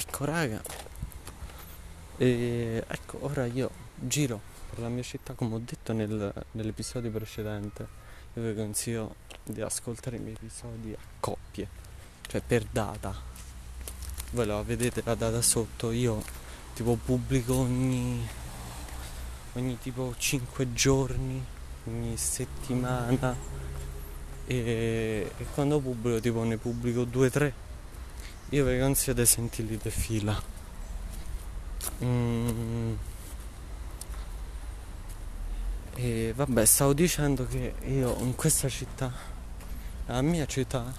ecco raga. E ecco, ora io giro per la mia città come ho detto nel, nell'episodio precedente. Io vi consiglio di ascoltare i miei episodi a coppie, cioè per data. Voi la vedete la data sotto, io tipo pubblico ogni, ogni tipo 5 giorni, ogni settimana e, e quando pubblico tipo ne pubblico 2-3 io vi consiglio di sentirli di fila. Mm. e vabbè stavo dicendo che io in questa città la mia città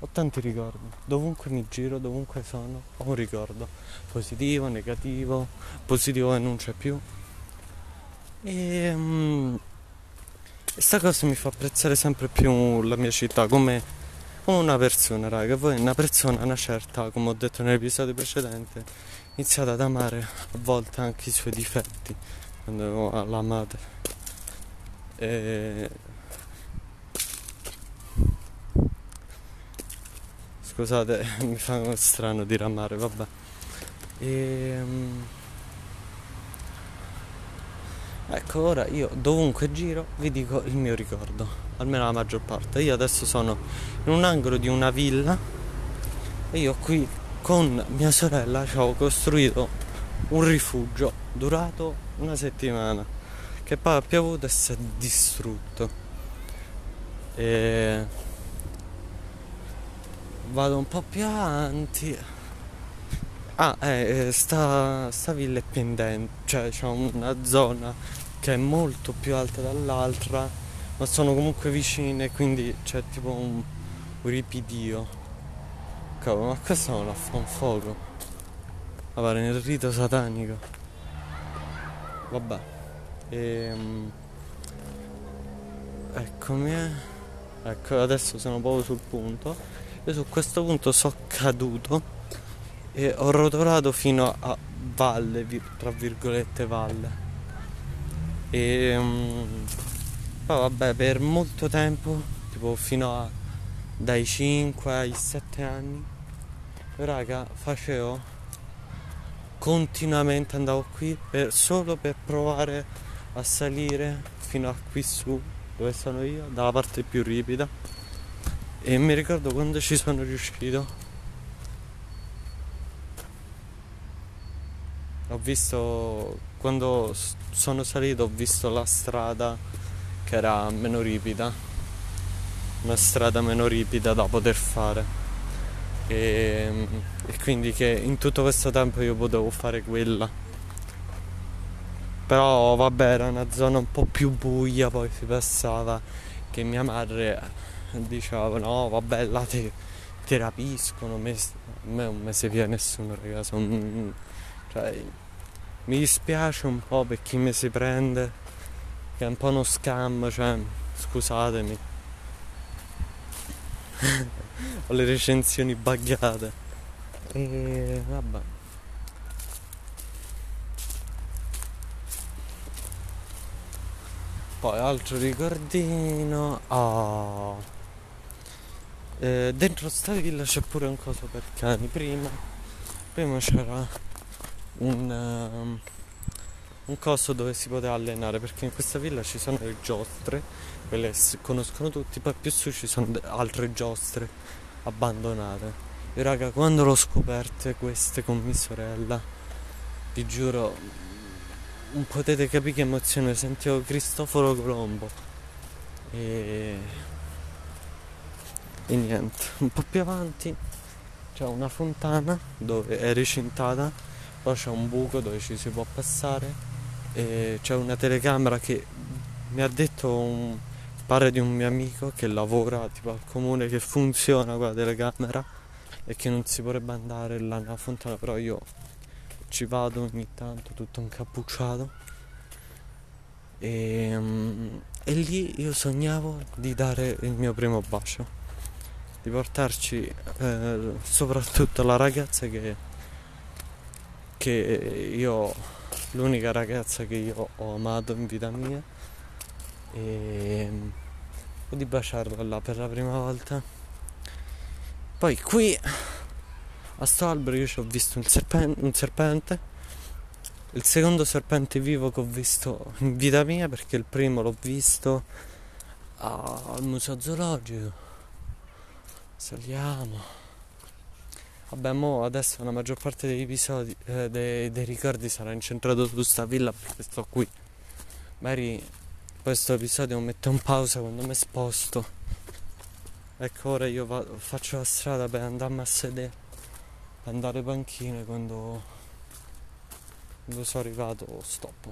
ho tanti ricordi. Dovunque mi giro dovunque sono ho un ricordo. Positivo negativo positivo che non c'è più. E mm, questa cosa mi fa apprezzare sempre più la mia città come una persona, raga. Voi una persona, una certa, come ho detto nell'episodio precedente, iniziate ad amare a volte anche i suoi difetti quando l'amate. E... Scusate, mi fa strano dire amare, vabbè. E... Ecco, ora io dovunque giro vi dico il mio ricordo, almeno la maggior parte. Io adesso sono in un angolo di una villa e io qui con mia sorella ci ho costruito un rifugio durato una settimana che poi ha piovuto e si è distrutto. E vado un po' più avanti. Ah, eh, sta, sta villa è pendente, cioè c'è una zona che è molto più alta dall'altra, ma sono comunque vicine, quindi c'è tipo un, un ripidio. Cavolo, ma questo non la fa un fuoco. Pare nel rito satanico. Vabbè. Ehm... Eccomi. Eh. Ecco, adesso sono proprio sul punto. Io su questo punto sono caduto e ho rotolato fino a valle, tra virgolette valle. E um, poi vabbè, per molto tempo, tipo fino a dai 5 ai 7 anni, raga, facevo continuamente andavo qui per, solo per provare a salire fino a qui su dove sono io, dalla parte più ripida. E mi ricordo quando ci sono riuscito ho visto quando sono salito ho visto la strada che era meno ripida una strada meno ripida da poter fare. E, e quindi che in tutto questo tempo io potevo fare quella. Però vabbè era una zona un po' più buia poi si passava che mia madre diceva no vabbè là ti, ti rapiscono me, a me non mi via nessuno ragazzi cioè, mi dispiace un po' per chi mi si prende, che è un po' uno scam, cioè, scusatemi. Ho le recensioni buggate. E vabbè. Poi altro ricordino. Oh. Eh, dentro sta villa c'è pure un coso per cani. Prima, prima c'era un, um, un coso dove si poteva allenare perché in questa villa ci sono le giostre, quelle si conoscono tutti, poi più su ci sono altre giostre abbandonate. E raga, quando l'ho scoperte queste con mia sorella, vi giuro, non potete capire che emozione, sentivo Cristoforo Colombo. E... e niente, un po' più avanti c'è una fontana dove è recintata poi c'è un buco dove ci si può passare e c'è una telecamera che mi ha detto un pare di un mio amico che lavora tipo al comune che funziona quella telecamera e che non si potrebbe andare là nella fontana però io ci vado ogni tanto tutto incappucciato. E, um, e lì io sognavo di dare il mio primo bacio di portarci eh, soprattutto la ragazza che che io l'unica ragazza che io ho amato in vita mia. E di baciarla là per la prima volta. Poi qui a sto albero io ci ho visto un, serpen- un serpente. Il secondo serpente vivo che ho visto in vita mia perché il primo l'ho visto al museo zoologico. Saliamo Vabbè, mo adesso la maggior parte degli episodi, eh, dei, dei, ricordi sarà incentrato su sta villa perché sto qui. Magari questo episodio metto in pausa quando mi sposto. Ecco, ora io vado, faccio la strada per andarmi a sedere, per andare panchine quando, quando sono arrivato stop.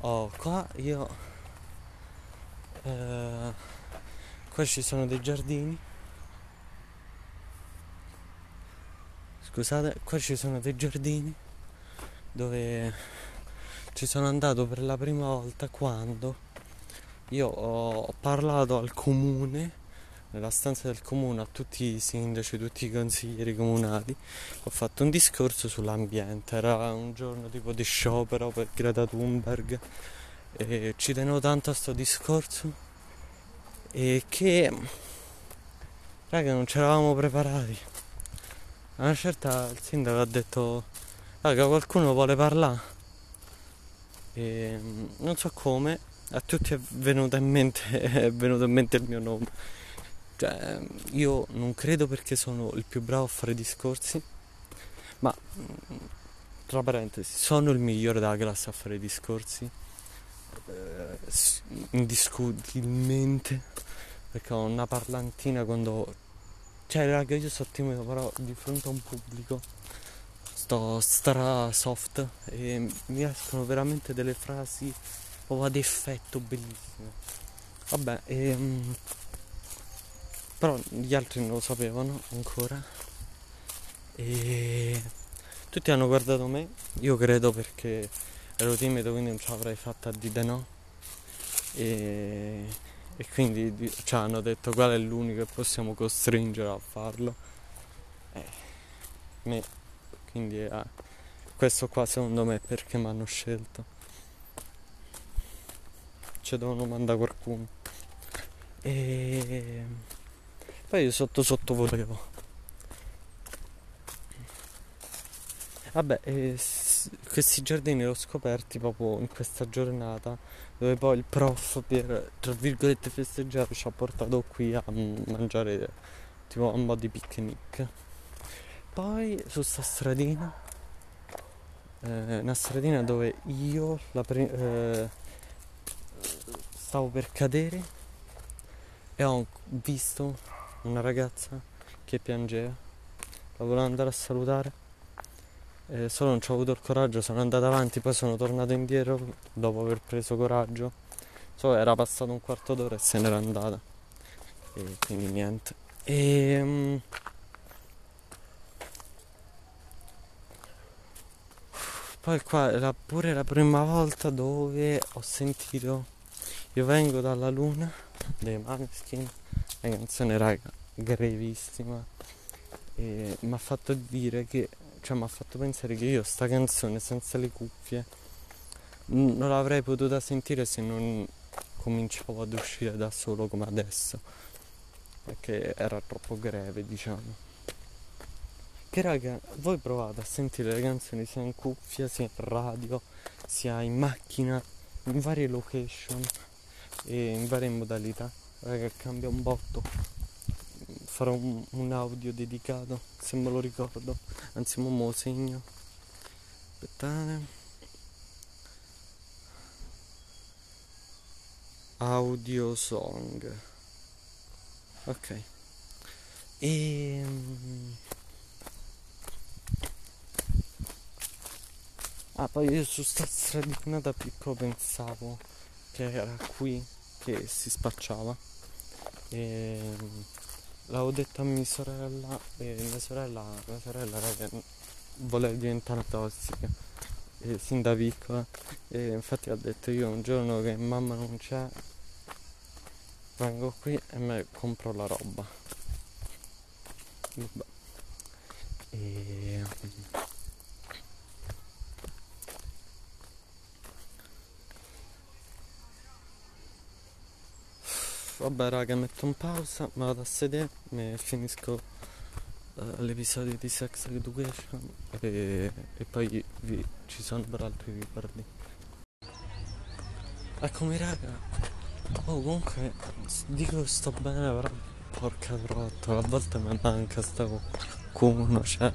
Oh, qua io eh, ci sono dei giardini. Scusate qua ci sono dei giardini dove ci sono andato per la prima volta quando io ho parlato al comune nella stanza del comune a tutti i sindaci, tutti i consiglieri comunali. Ho fatto un discorso sull'ambiente. Era un giorno tipo di sciopero per Greta Thunberg e ci tenevo tanto a sto discorso. E che raga non ci eravamo preparati. A una certa il sindaco ha detto raga qualcuno vuole parlare. E non so come a tutti è venuto in mente è venuto in mente il mio nome. Cioè io non credo perché sono il più bravo a fare discorsi ma tra parentesi sono il migliore della classe a fare discorsi eh, indiscutibilmente perché ho una parlantina quando cioè raga io sono timido però di fronte a un pubblico sto stra soft e mi escono veramente delle frasi o ad effetto bellissime. Vabbè ehm, però gli altri non lo sapevano ancora. E tutti hanno guardato me io credo perché ero timido quindi non ce l'avrei fatta a dire no. E, e quindi ci hanno detto qual è l'unico che possiamo costringere a farlo. Eh, me quindi eh, questo qua secondo me è perché mi hanno scelto. Ci devono mandare qualcuno. E poi io sotto sotto volevo. Vabbè eh, questi giardini li ho scoperti proprio in questa giornata dove poi il prof per tra virgolette festeggiare ci ha portato qui a mangiare tipo un po' di picnic. Poi su sta stradina eh, una stradina dove io pre- eh, stavo per cadere e ho visto una ragazza che piangeva. La volevo andare a salutare eh, solo non ci ho avuto il coraggio, sono andato avanti, poi sono tornato indietro dopo aver preso coraggio. So, era passato un quarto d'ora e se n'era andata. E quindi niente. E, um, poi qua era pure la prima volta dove ho sentito Io vengo dalla luna dei Maneskin, la canzone raga, grevissima. E mi ha fatto dire che cioè mi ha fatto pensare che io sta canzone senza le cuffie non l'avrei potuta sentire se non cominciavo ad uscire da solo come adesso. Perché era troppo greve diciamo. Che raga voi provate a sentire le canzoni sia in cuffia sia in radio sia in macchina in varie location e in varie modalità. Raga cambia un botto farò un, un audio dedicato se me lo ricordo. Anzi mo me lo segno. Aspettate audio song. Ok. E ehm, ah poi io su sta stradinata piccola pensavo che era qui che si spacciava. E ehm, l'avevo detto a mia sorella e mia sorella, mia sorella raga, voleva diventare tossica e, sin da piccola e infatti ha detto io un giorno che mamma non c'è vengo qui e me compro la roba Vabbè. e vabbè raga metto in pausa, vado a sedere, mi finisco uh, l'episodio di Sex Education e, e poi vi, ci sono per altri ricordi. Eccomi raga, oh comunque dico che sto bene però porca trottola, a volte mi manca sta qualcuno, cioè.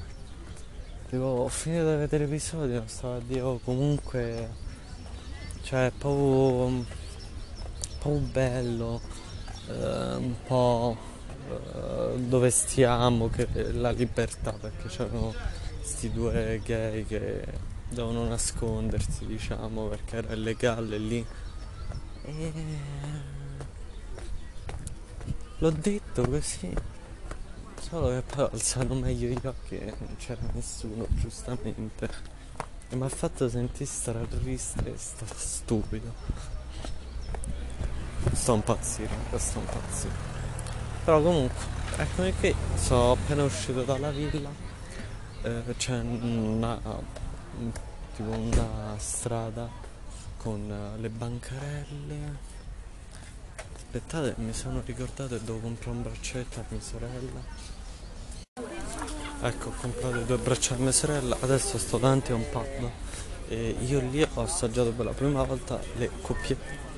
Tipo ho finito di vedere l'episodio, stavo a dire oh, comunque cioè proprio, po' bello, eh, un po' eh, dove stiamo, che la libertà, perché c'erano questi due gay che dovevano nascondersi, diciamo, perché era illegale lì. E... L'ho detto così, solo che poi alzano meglio gli occhi e non c'era nessuno, giustamente. E mi ha fatto sentire stratriste e sta stupido. Sto impazzire, sto impazzire. Però comunque, eccomi qui, sono appena uscito dalla villa. Eh, c'è una tipo una strada con le bancarelle. Aspettate, mi sono ricordato che devo comprare un braccetto a mia sorella Ecco, ho comprato due braccia a mia sorella, adesso sto davanti a un pub e io lì ho assaggiato per la prima volta le coppie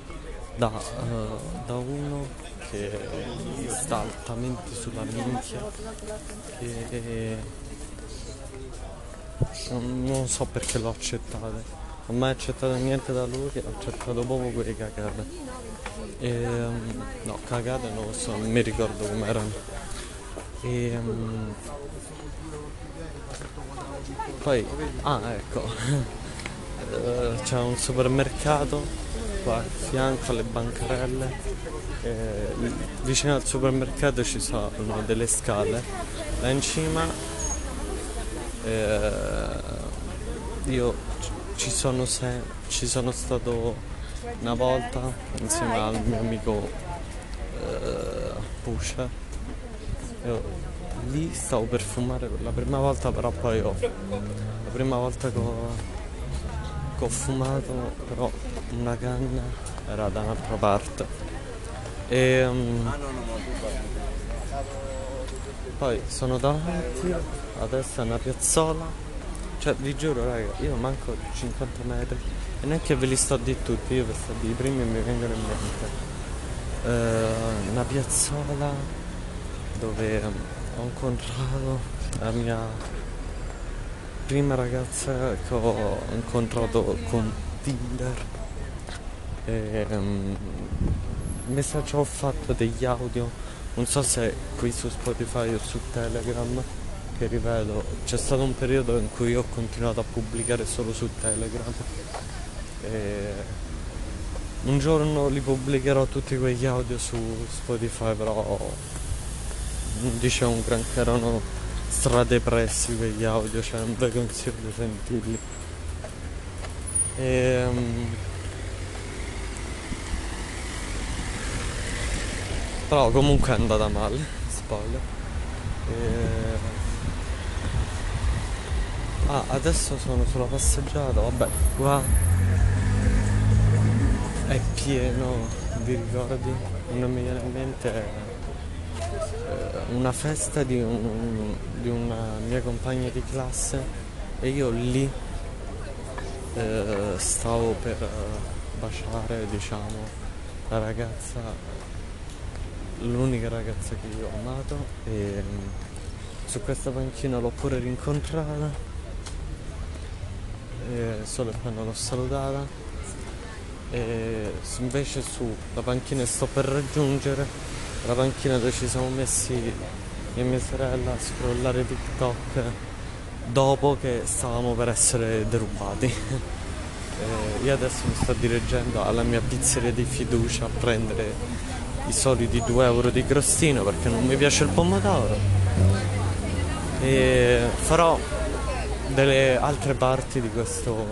da, uh, da uno che sta altamente sulla minchia che non so perché l'ho accettato. Non ho mai accettato niente da lui ho accettato proprio quelle cagate. E, um, no cagate non lo so non mi ricordo com'erano. E um, poi, ah ecco, eh, c'è un supermercato qua a fianco alle bancarelle. E vicino al supermercato ci sono delle scale. Là in cima eh, io ci sono, se, ci sono stato una volta insieme al mio amico eh, Pusher. Io lì stavo per fumare per la prima volta però poi ho la prima volta che ho, ho fumato però una canna era da un'altra parte. E um, poi sono davanti adesso è una piazzola. Cioè vi giuro raga io manco 50 metri e neanche ve li sto di tutti io per stare di primi mi vengono in mente. Uh, una piazzola dove ho incontrato la mia prima ragazza che ho incontrato con Tinder. E um, messaggio ho fatto degli audio non so se qui su Spotify o su Telegram che rivedo c'è stato un periodo in cui ho continuato a pubblicare solo su Telegram. E un giorno li pubblicherò tutti quegli audio su Spotify però non diciamo un granché erano stradepressi quegli audio cioè non vi consiglio di sentirli. E, um, però comunque è andata male spoiler. E, ah adesso sono sulla passeggiata vabbè qua è pieno di ricordi non mi viene in mente una festa di, un, di, una mia compagna di classe e io lì eh, stavo per eh, baciare diciamo la ragazza l'unica ragazza che io ho amato e mm, su questa panchina l'ho pure rincontrata solo che poi l'ho salutata. E invece sulla panchina che sto per raggiungere la panchina dove ci siamo messi io e mia sorella a scrollare TikTok dopo che stavamo per essere derubati. eh, io adesso mi sto dirigendo alla mia pizzeria di fiducia a prendere i soliti 2 euro di crostino perché non mi piace il pomodoro. E farò delle altre parti di questo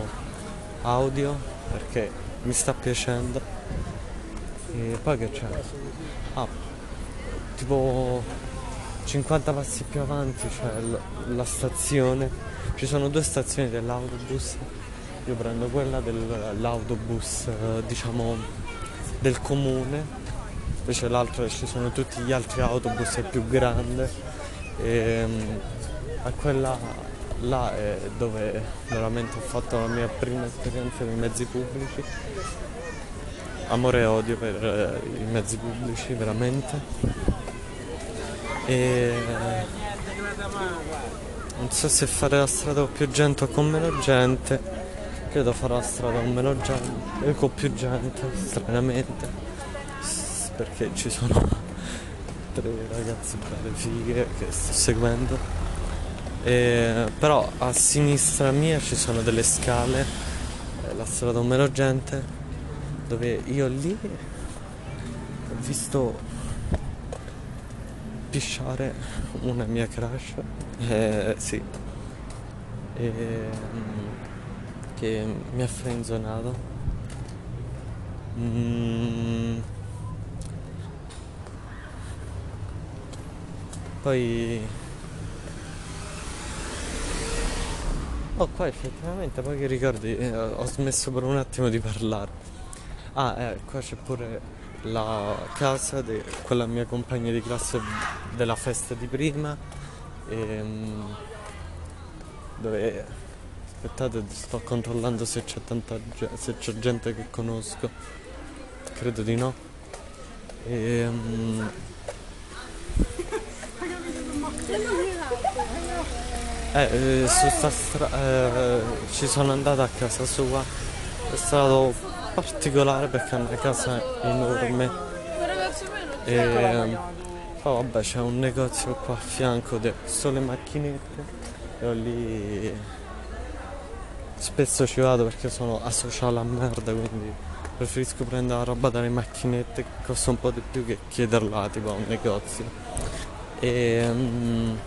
audio perché mi sta piacendo. E poi che c'è? Ah, tipo 50 passi più avanti c'è l- la stazione, ci sono due stazioni dell'autobus, io prendo quella dell'autobus eh, diciamo del comune. Invece l'altro ci sono tutti gli altri autobus è più grande. E um, a quella là è dove veramente ho fatto la mia prima esperienza dei mezzi pubblici. Amore e odio per eh, i mezzi pubblici veramente e non so se fare la strada con più gente o con meno gente. Credo farò la strada con meno gente e con più gente stranamente. Perché ci sono tre ragazze belle fighe che sto seguendo. E, però a sinistra mia ci sono delle scale la strada con meno gente dove io lì ho visto pisciare una mia crush eh, sì. E, che mi ha frenzonato. Mm, Poi... Oh, qua effettivamente poi che ricordi, eh, ho smesso per un attimo di parlare. Ah, eh, qua c'è pure la casa di quella mia compagna di classe della festa di prima. E, ehm, dove aspettate sto controllando se c'è tanta se c'è gente che conosco credo di no e, um, eh, eh, su sta stra- eh, ci sono andato a casa sua, è stato particolare perché è una casa enorme. E ehm, poi vabbè c'è un negozio qua a fianco di solo macchinette e lì spesso ci vado perché sono asociato a merda quindi preferisco prendere la roba dalle macchinette che costa un po' di più che chiederla tipo a un negozio e um,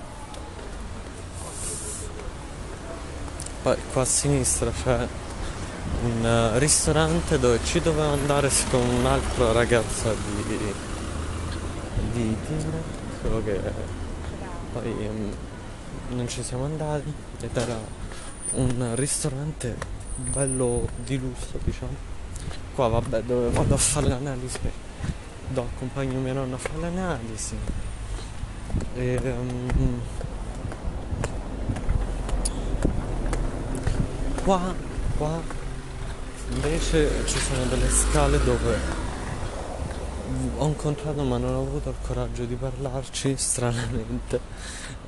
poi qua a sinistra c'è un uh, ristorante dove ci dovevo andare con un'altra ragazza di, di Tinder solo che poi um, non ci siamo andati ed era un ristorante bello di lusso diciamo. Qua vabbè dove vado a fare l'analisi. Do accompagno mia nonna a fare l'analisi. E, um, qua, qua invece ci sono delle scale dove ho incontrato ma non ho avuto il coraggio di parlarci stranamente.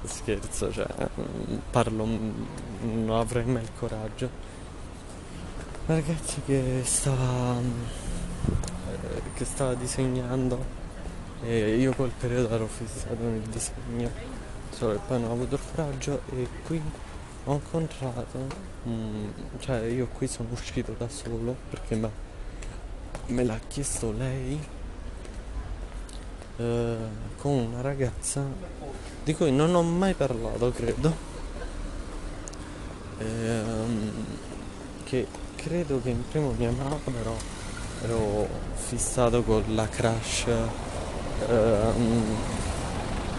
Scherzo cioè parlo non avrei mai il coraggio. La ragazza che stava che stava disegnando e io quel periodo ero fissato nel disegno. Solo che poi non ho avuto il coraggio e qui ho incontrato mm, cioè io qui sono uscito da solo perché me, me l'ha chiesto lei eh, con una ragazza di cui non ho mai parlato credo. Eh, che credo che in primo mi amava però ero fissato con la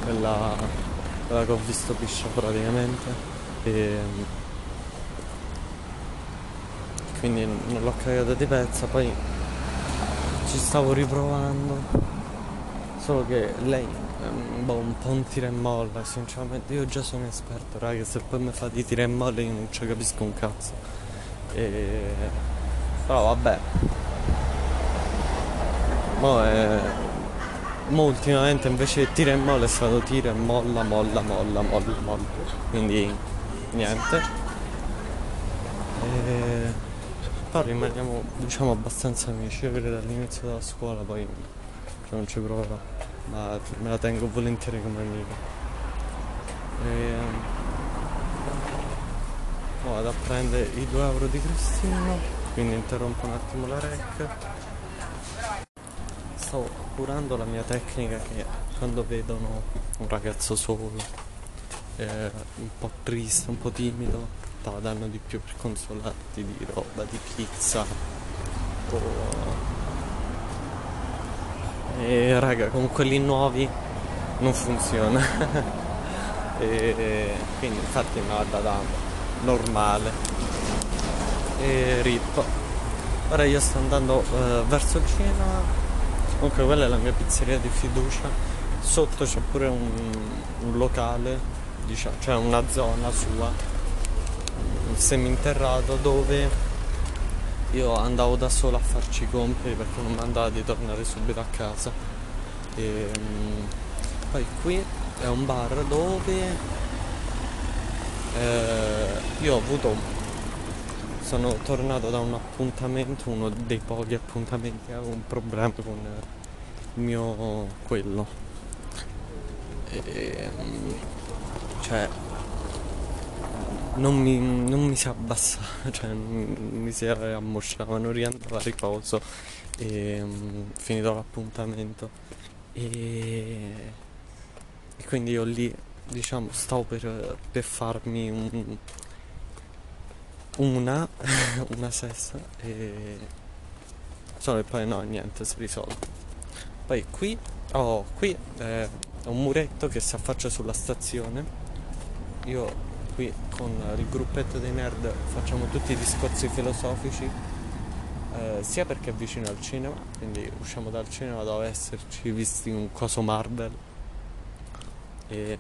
quella, quella che ho visto piscia praticamente e quindi non l'ho cagata di pezza poi ci stavo riprovando. Solo che lei boh, un po' un tira e molla sinceramente io già sono esperto raga se poi mi fate tira e molla io non ci capisco un cazzo. E... però vabbè. Mo è Mo ultimamente invece tira e molla è stato tira e molla, molla, molla, molla, molla. Quindi niente. E... Però rimaniamo diciamo abbastanza amici, io credo dall'inizio della scuola poi cioè, non ci proverò, ma me la tengo volentieri come amico. E... Mo vado a prendere i 2 euro di Cristino, quindi interrompo un attimo la rec sto curando la mia tecnica che quando vedono un ragazzo solo eh, un po' triste, un po' timido te danno di più per consolarti di roba, di pizza. O... e raga con quelli nuovi non funziona. E quindi infatti me la da normale. E rip. Ora io sto andando eh, verso il cinema Comunque quella è la mia pizzeria di fiducia. Sotto c'è pure un, un locale, diciamo, cioè una zona sua, seminterrato dove io andavo da solo a farci i compiti perché non mi di tornare subito a casa. E, um, poi qui è un bar dove eh, io ho avuto sono tornato da un appuntamento, uno dei pochi appuntamenti, avevo un problema con il mio quello. E, cioè non mi, non mi si abbassava, cioè mi si ammosciava, non riandava a riposo e um, finito l'appuntamento. E, e, quindi io lì diciamo stavo per, per farmi un, una, una sessa e solo e poi no niente si risolve. Poi qui oh qui è un muretto che si affaccia sulla stazione io qui con il gruppetto dei nerd facciamo tutti i discorsi filosofici eh, sia perché è vicino al cinema quindi usciamo dal cinema dopo esserci visti un coso Marvel. E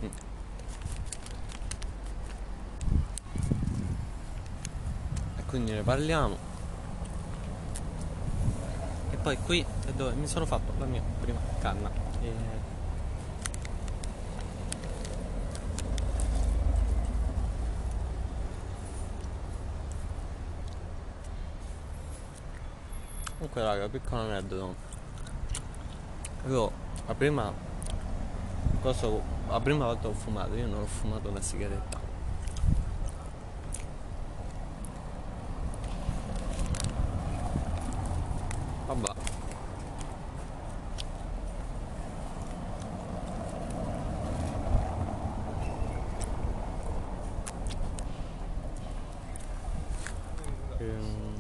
quindi ne parliamo. E poi qui è dove mi sono fatto la mia prima canna. E... comunque raga piccolo aneddoto. Io la prima cosa la prima volta ho fumato io non ho fumato una sigaretta Vabbè. Ehm.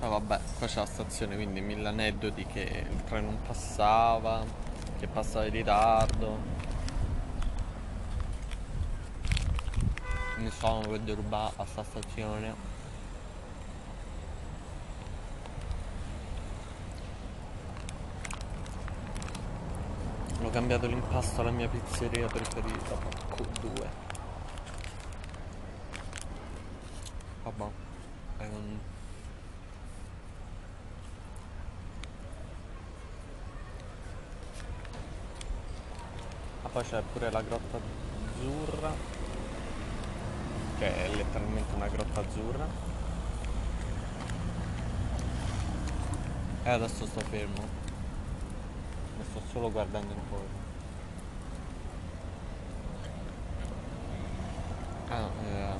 Ah, vabbè, qua c'è la stazione, quindi mille aneddoti che il treno non passava, che passava in ritardo. mi sono per derubare a sta stazione ho cambiato l'impasto alla mia pizzeria preferita Q2 vabbè è un poi c'è pure la grotta azzurra che è letteralmente una grotta azzurra. E adesso sto fermo. Mi sto solo guardando intorno ah, ehm,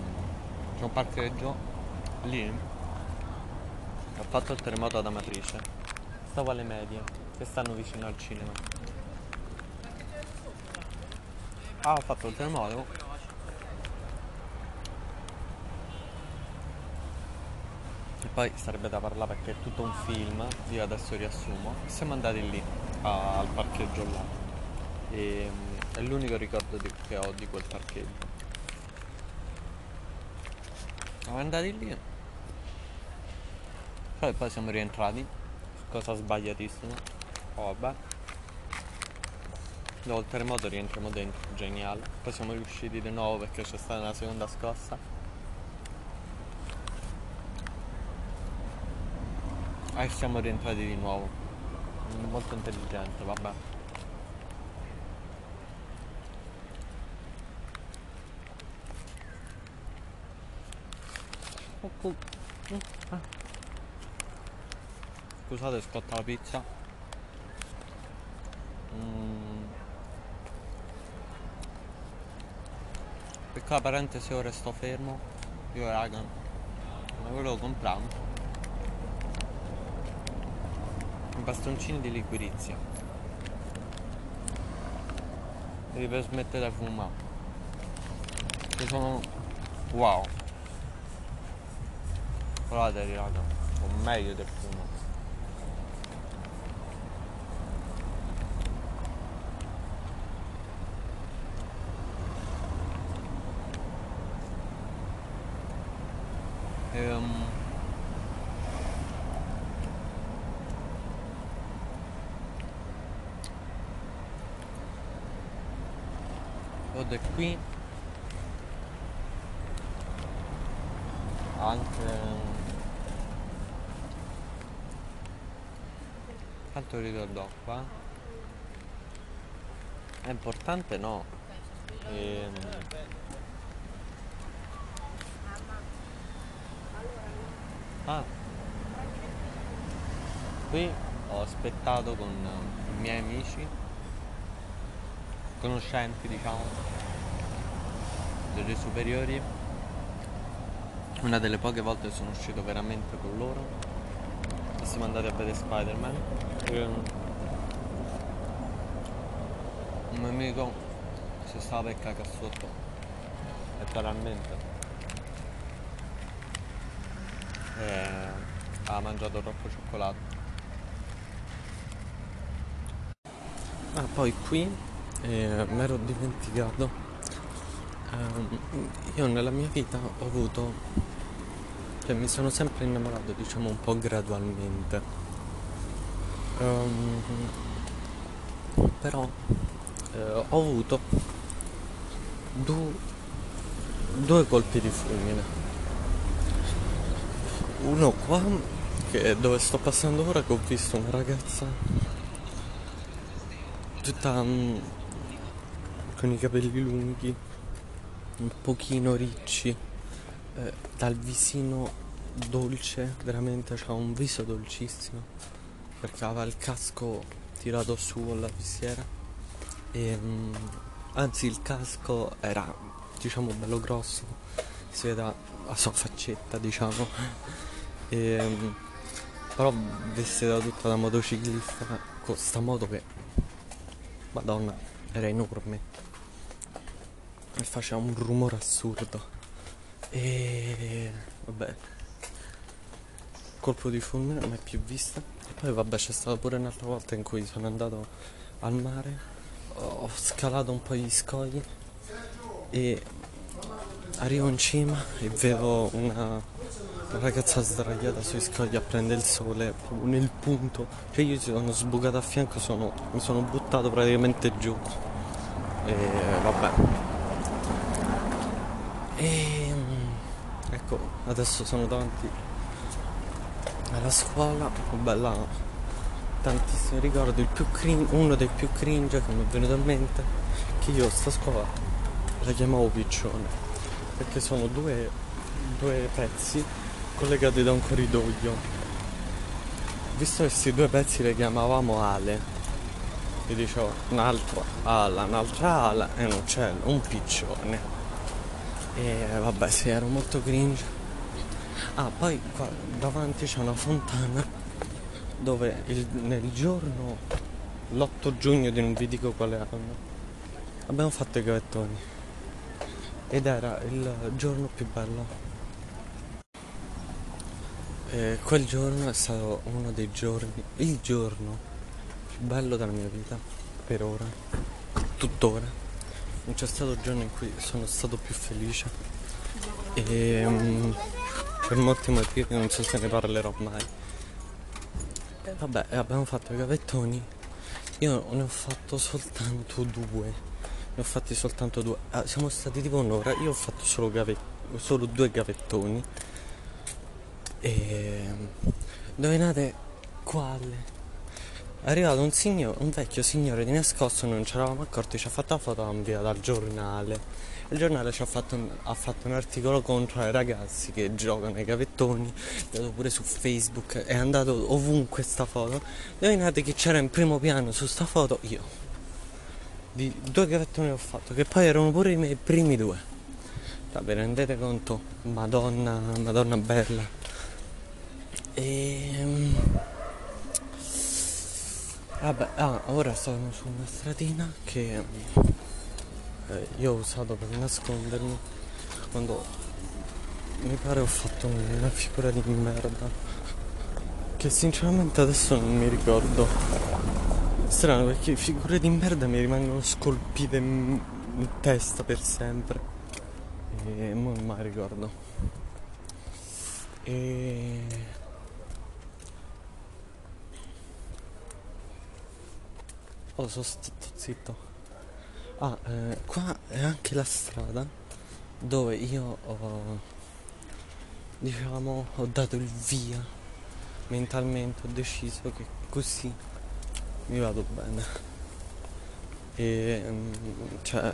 c'è un parcheggio lì. Ho fatto il terremoto ad Amatrice. Stavo alle medie che stanno vicino al cinema ah ho fatto il terremoto poi sarebbe da parlare perché è tutto un film, io adesso riassumo. Siamo andati lì, al parcheggio là. E, è l'unico ricordo di, che ho di quel parcheggio. Siamo andati lì. Poi, poi siamo rientrati. Cosa sbagliatissima. Oh vabbè. Dopo il terremoto rientriamo dentro, geniale. Poi siamo riusciti di nuovo perché c'è stata una seconda scossa E siamo rientrati di nuovo. Molto intelligente, vabbè. Scusate, scotta la pizza. Mm. Piccola parentesi, ora sto fermo. Io raga, ma volevo comprare. Bastoncini di liquirizia. Devi per smettere di fumare. Che sono wow. Guardate raga sono meglio del fumo Ehm, ed è qui. Anche. Quanto ricordo qua è importante no? Ehm, ah. Qui ho aspettato con i miei amici conoscenti diciamo delle superiori. Una delle poche volte sono uscito veramente con loro. E siamo andati a vedere Spider-Man. Un mio amico si stava per cacare sotto letteralmente. E ha mangiato troppo cioccolato. Ah poi qui eh, mi ero dimenticato Ehm, io nella mia vita ho avuto, cioè mi sono sempre innamorato diciamo un po' gradualmente. Ehm, però eh, ho avuto du- due colpi di fulmine. Uno qua, che è dove sto passando ora, che ho visto una ragazza tutta mm, con i capelli lunghi un pochino ricci, eh, dal visino dolce, veramente ha un viso dolcissimo, perché aveva il casco tirato su con la visiera. E mm, anzi il casco era diciamo bello grosso, si vede la sua faccetta diciamo, e, mm, però vestita tutta da motociclista con sta moto che madonna era enorme e faceva un rumore assurdo. E vabbè, colpo di fulmine è più vista. E poi vabbè c'è stata pure un'altra volta in cui sono andato al mare, ho scalato un po' gli scogli e arrivo in cima e vedo una, ragazza sdraiata sui scogli a prendere il sole proprio nel punto. Cioè io sono sbucato a fianco, sono, mi sono buttato praticamente giù. E vabbè, e ecco, adesso sono davanti alla scuola, bella tantissimi ricordi, cringe, uno dei più cringe che mi è venuto in mente, che io sta scuola la chiamavo piccione, perché sono due, due pezzi collegati da un corridoio. Visto che questi due pezzi le chiamavamo ale, vi dicevo un'altra ala, un'altra ala e un uccello, un piccione. E vabbè, sì, ero molto cringe. Ah, poi qua davanti c'è una fontana dove il, nel giorno, l'8 giugno di non vi dico quale anno, abbiamo fatto i gavettoni. Ed era il giorno più bello. E quel giorno è stato uno dei giorni, il giorno più bello della mia vita, per ora, tuttora non c'è stato giorno in cui sono stato più felice. E um, per molti motivi non so se ne parlerò mai. Vabbè abbiamo fatto i gavettoni. Io ne ho fatto soltanto due. Ne ho fatti soltanto due. Ah, siamo stati tipo un'ora. Io ho fatto solo, gave- solo due gavettoni. E indovinate quale è arrivato un, signor, un vecchio signore di nascosto, non ci eravamo accorti, ci ha fatto la foto via dal giornale. Il giornale ci ha fatto, un, ha fatto un articolo contro i ragazzi che giocano ai gavettoni, è andato pure su Facebook, è andato ovunque sta foto. Indovinate che c'era in primo piano su sta foto io. Di due gavettoni ho fatto, che poi erano pure i miei primi due. Vabbè, rendete conto? Madonna, madonna bella. E ehm, Vabbè, ah, ora sono su una stradina che eh, io ho usato per nascondermi quando mi pare ho fatto una figura di merda che sinceramente adesso non mi ricordo. Strano perché figure di merda mi rimangono scolpite in, in testa per sempre e non mai ricordo. E... Oh, sono stato zitto. Ah, eh, qua è anche la strada dove io ho, diciamo, ho dato il via mentalmente, ho deciso che così mi vado bene. E mm, cioè,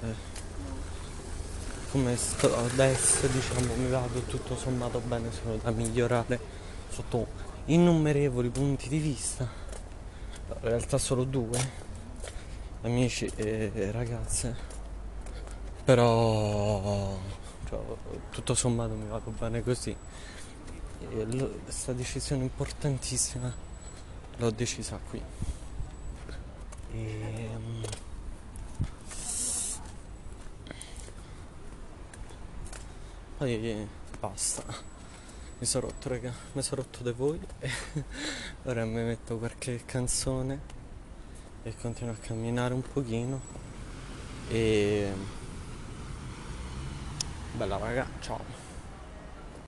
come sto adesso, diciamo, mi vado tutto sommato bene, solo da migliorare sotto innumerevoli punti di vista. In realtà solo due amici e ragazze. Però cioè, tutto sommato mi vado bene così. Questa decisione importantissima. L'ho decisa qui. E ehm, poi basta. Mi sono rotto raga mi sono rotto da voi ora mi metto qualche canzone e continuo a camminare un pochino. E bella raga ciao